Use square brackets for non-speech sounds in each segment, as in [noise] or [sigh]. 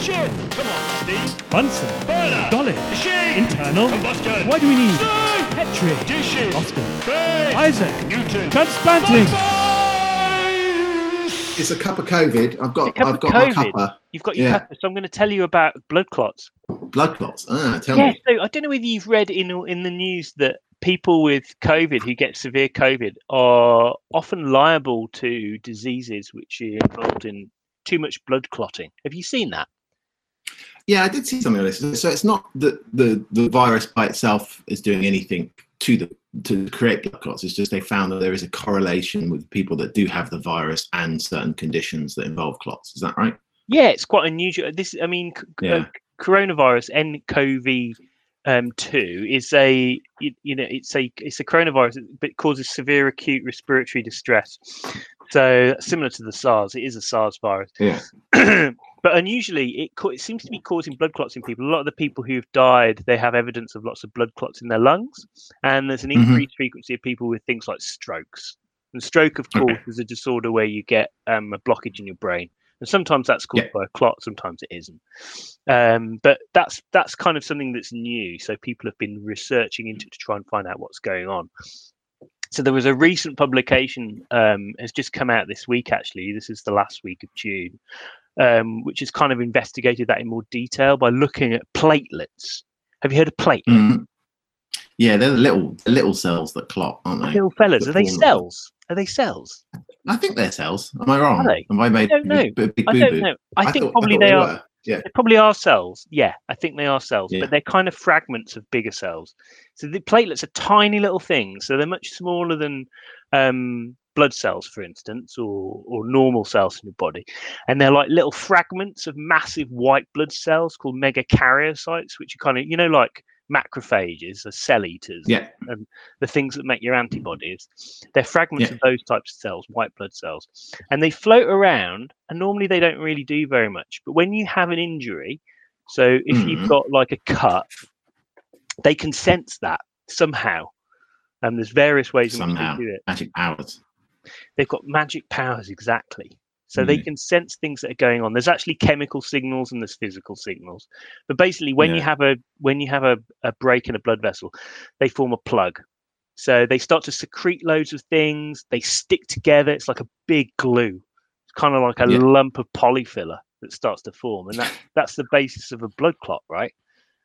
Ignition! Come on, Steve. Bunsen. Burner. Dolly. Machine. Internal. Combustion. Why do we need Steam. Petri? Dishes. Oscar. Base. Isaac. Newton. Transplanting. Science. It's a cup of COVID. I've got A cup I've of got my COVID? cuppa. You've got your Yeah. pepper, so I'm going to tell you about blood clots. Blood clots. Ah, tell Yeah, me. so I don't know whether you've read in in the news that people with COVID who get severe COVID are often liable to diseases which are involved in too much blood clotting. Have you seen that? Yeah, I did see something like this. So it's not that the the virus by itself is doing anything to the to create blood clots. It's just they found that there is a correlation with people that do have the virus and certain conditions that involve clots. Is that right? Yeah, it's quite unusual. This, I mean, c- c- uh, coronavirus nCoV um, two is a you, you know it's a it's a coronavirus, but causes severe acute respiratory distress. So similar to the SARS, it is a SARS virus. Yeah. [clears throat] but unusually, it, it seems to be causing blood clots in people. A lot of the people who've died, they have evidence of lots of blood clots in their lungs, and there's an Mhm. increased frequency of people with things like strokes. And stroke, of Okay. course, is a disorder where you get um, a blockage in your brain, and sometimes that's caused Yeah. by a clot, sometimes it isn't. Um, but that's that's kind of something that's new. So people have been researching into it to try and find out what's going on. So there was a recent publication um, has just come out this week. Actually, this is the last week of June, um, which has kind of investigated that in more detail by looking at platelets. Have you heard of platelets? Mm. Yeah, they're the little the little cells that clot, aren't they? Little fellas, are they cells? Are they cells? I think they're cells. Am I wrong? Are they? Have I made don't know. big, big I don't know. I, think thought- probably thought they are. were. Yeah. They probably are cells. Yeah, I think they are cells, Yeah. but they're kind of fragments of bigger cells. So the platelets are tiny little things. So they're much smaller than um, blood cells, for instance, or or normal cells in your body, and they're like little fragments of massive white blood cells called megakaryocytes, which are kind of you know like macrophages, or cell eaters, Yeah. And the things that make your antibodies. They're fragments Yeah. of those types of cells, white blood cells. And they float around, and normally they don't really do very much. But when you have an injury, so if you've Mhm. got like a cut, they can sense that somehow. And there's various ways in Somehow. which they do it. Magic powers. They've got magic powers, exactly. So they Mm. can sense things that are going on. There's actually chemical signals and there's physical signals. But basically, when you have a when you have a, a break in a blood vessel, they form a plug. So they start to secrete loads of things. They stick together. It's like a big glue. It's kind of like a Yeah. lump of Polyfilla that starts to form, and that that's the basis of a blood clot, right?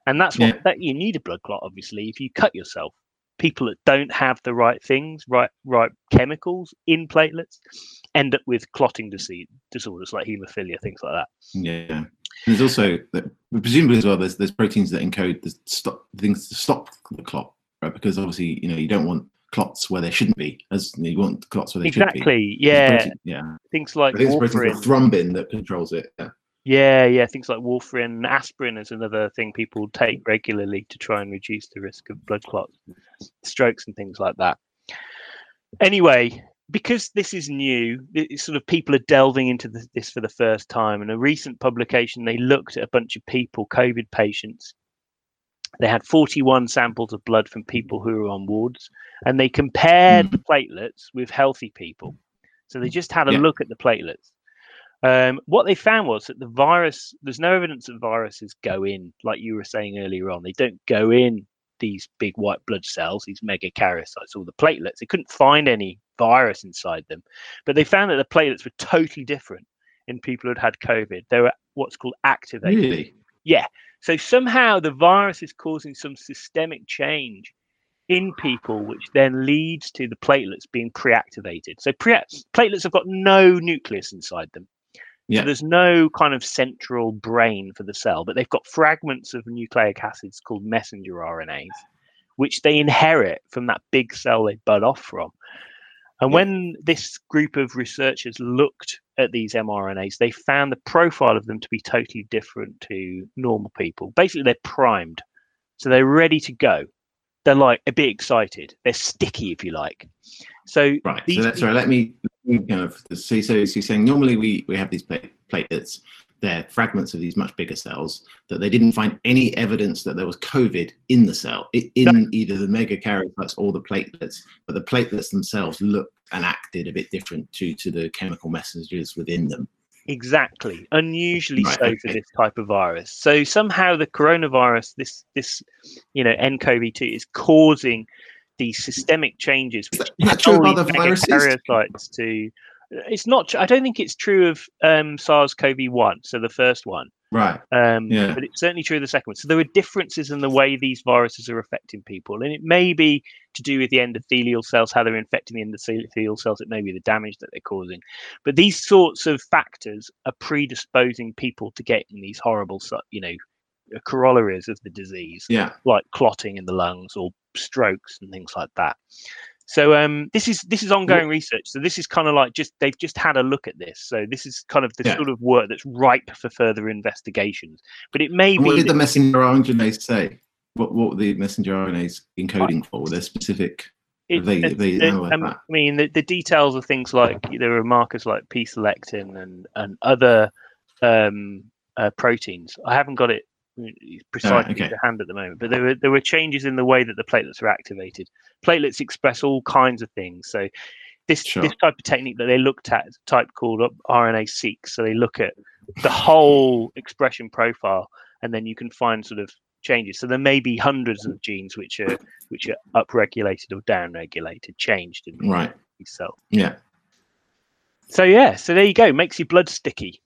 And that's what Yeah. that you need a blood clot, obviously, if you cut yourself. People that don't have the right things, right right chemicals in platelets, end up with clotting disease, disorders like haemophilia, things like that. Yeah. There's also uh, presumably as well. There's there's proteins that encode the stop things to stop the clot, right? Because obviously you know you don't want clots where they shouldn't be, as you want clots where they should be. Exactly. Yeah. protein- yeah. Things like I think it's protein warfarin. thrombin that controls it. Yeah. Yeah, yeah. Things like warfarin, aspirin is another thing people take regularly to try and reduce the risk of blood clots, strokes, and things like that. Anyway, because this is new, sort of people are delving into this for the first time. In a recent publication, they looked at a bunch of people, COVID patients. They had 41 samples of blood from people who were on wards, and they compared the platelets with healthy people. So they just had a Yeah. look at the platelets. Um, what they found was that the virus, there's no evidence that viruses go in, like you were saying earlier on. They don't go in these big white blood cells, these megakaryocytes, or the platelets. They couldn't find any virus inside them. But they found that the platelets were totally different in people who'd had COVID. They were what's called activated. Really? Yeah. So somehow the virus is causing some systemic change in people, which then leads to the platelets being pre-activated. So pre- platelets have got no nucleus inside them. Yeah. So there's no kind of central brain for the cell, but they've got fragments of nucleic acids called messenger RNAs, which they inherit from that big cell they bud off from. And Yeah. when this group of researchers looked at these mRNAs, they found the profile of them to be totally different to normal people. Basically, they're primed, so they're ready to go. They're like a bit excited. They're sticky, if you like. So Right. These so that's right. Let me, let me kind of. So, so you're saying normally we we have these platelets. They're fragments of these much bigger cells that they didn't find any evidence that there was COVID in the cell, in either the megakaryocytes or the platelets. But the platelets themselves looked and acted a bit different due to the chemical messages within them. Exactly. Unusually Right, so for this type of virus. So somehow the coronavirus, this this you know nCoV2 is causing these systemic changes which is true of other viruses? to. It's not. I don't think it's true of um, SARS-CoV-1, so the first one. Right. Um, Yeah. But it's certainly true of the second one. So there are differences in the way these viruses are affecting people, and it may be to do with the endothelial cells, how they're infecting the endothelial cells. It may be the damage that they're causing, but these sorts of factors are predisposing people to getting these horrible, you know, corollaries of the disease, Yeah. like clotting in the lungs or strokes and things like that. So um, this is this is ongoing research. So this is kind of like just they've just had a look at this. So this is kind of the Yeah. sort of work that's ripe for further investigations. But it may And what be did the messenger RNAs say? What what were the messenger RNAs encoding for? Were there specific? it- they- it- they it- analyse um. I mean, the, the details of things like there are markers like p-selectin and and other um, uh, proteins. I haven't got it precisely okay. to hand at the moment, but there were there were changes in the way that the platelets are activated. Platelets express all kinds of things. So this Sure. this type of technique that they looked at is a type called RNA seq. So they look at the whole expression profile, and then you can find sort of changes. So there may be hundreds of genes which are which are upregulated or downregulated, changed in Right. these cells. Yeah. So yeah, so there you go. Makes your blood sticky.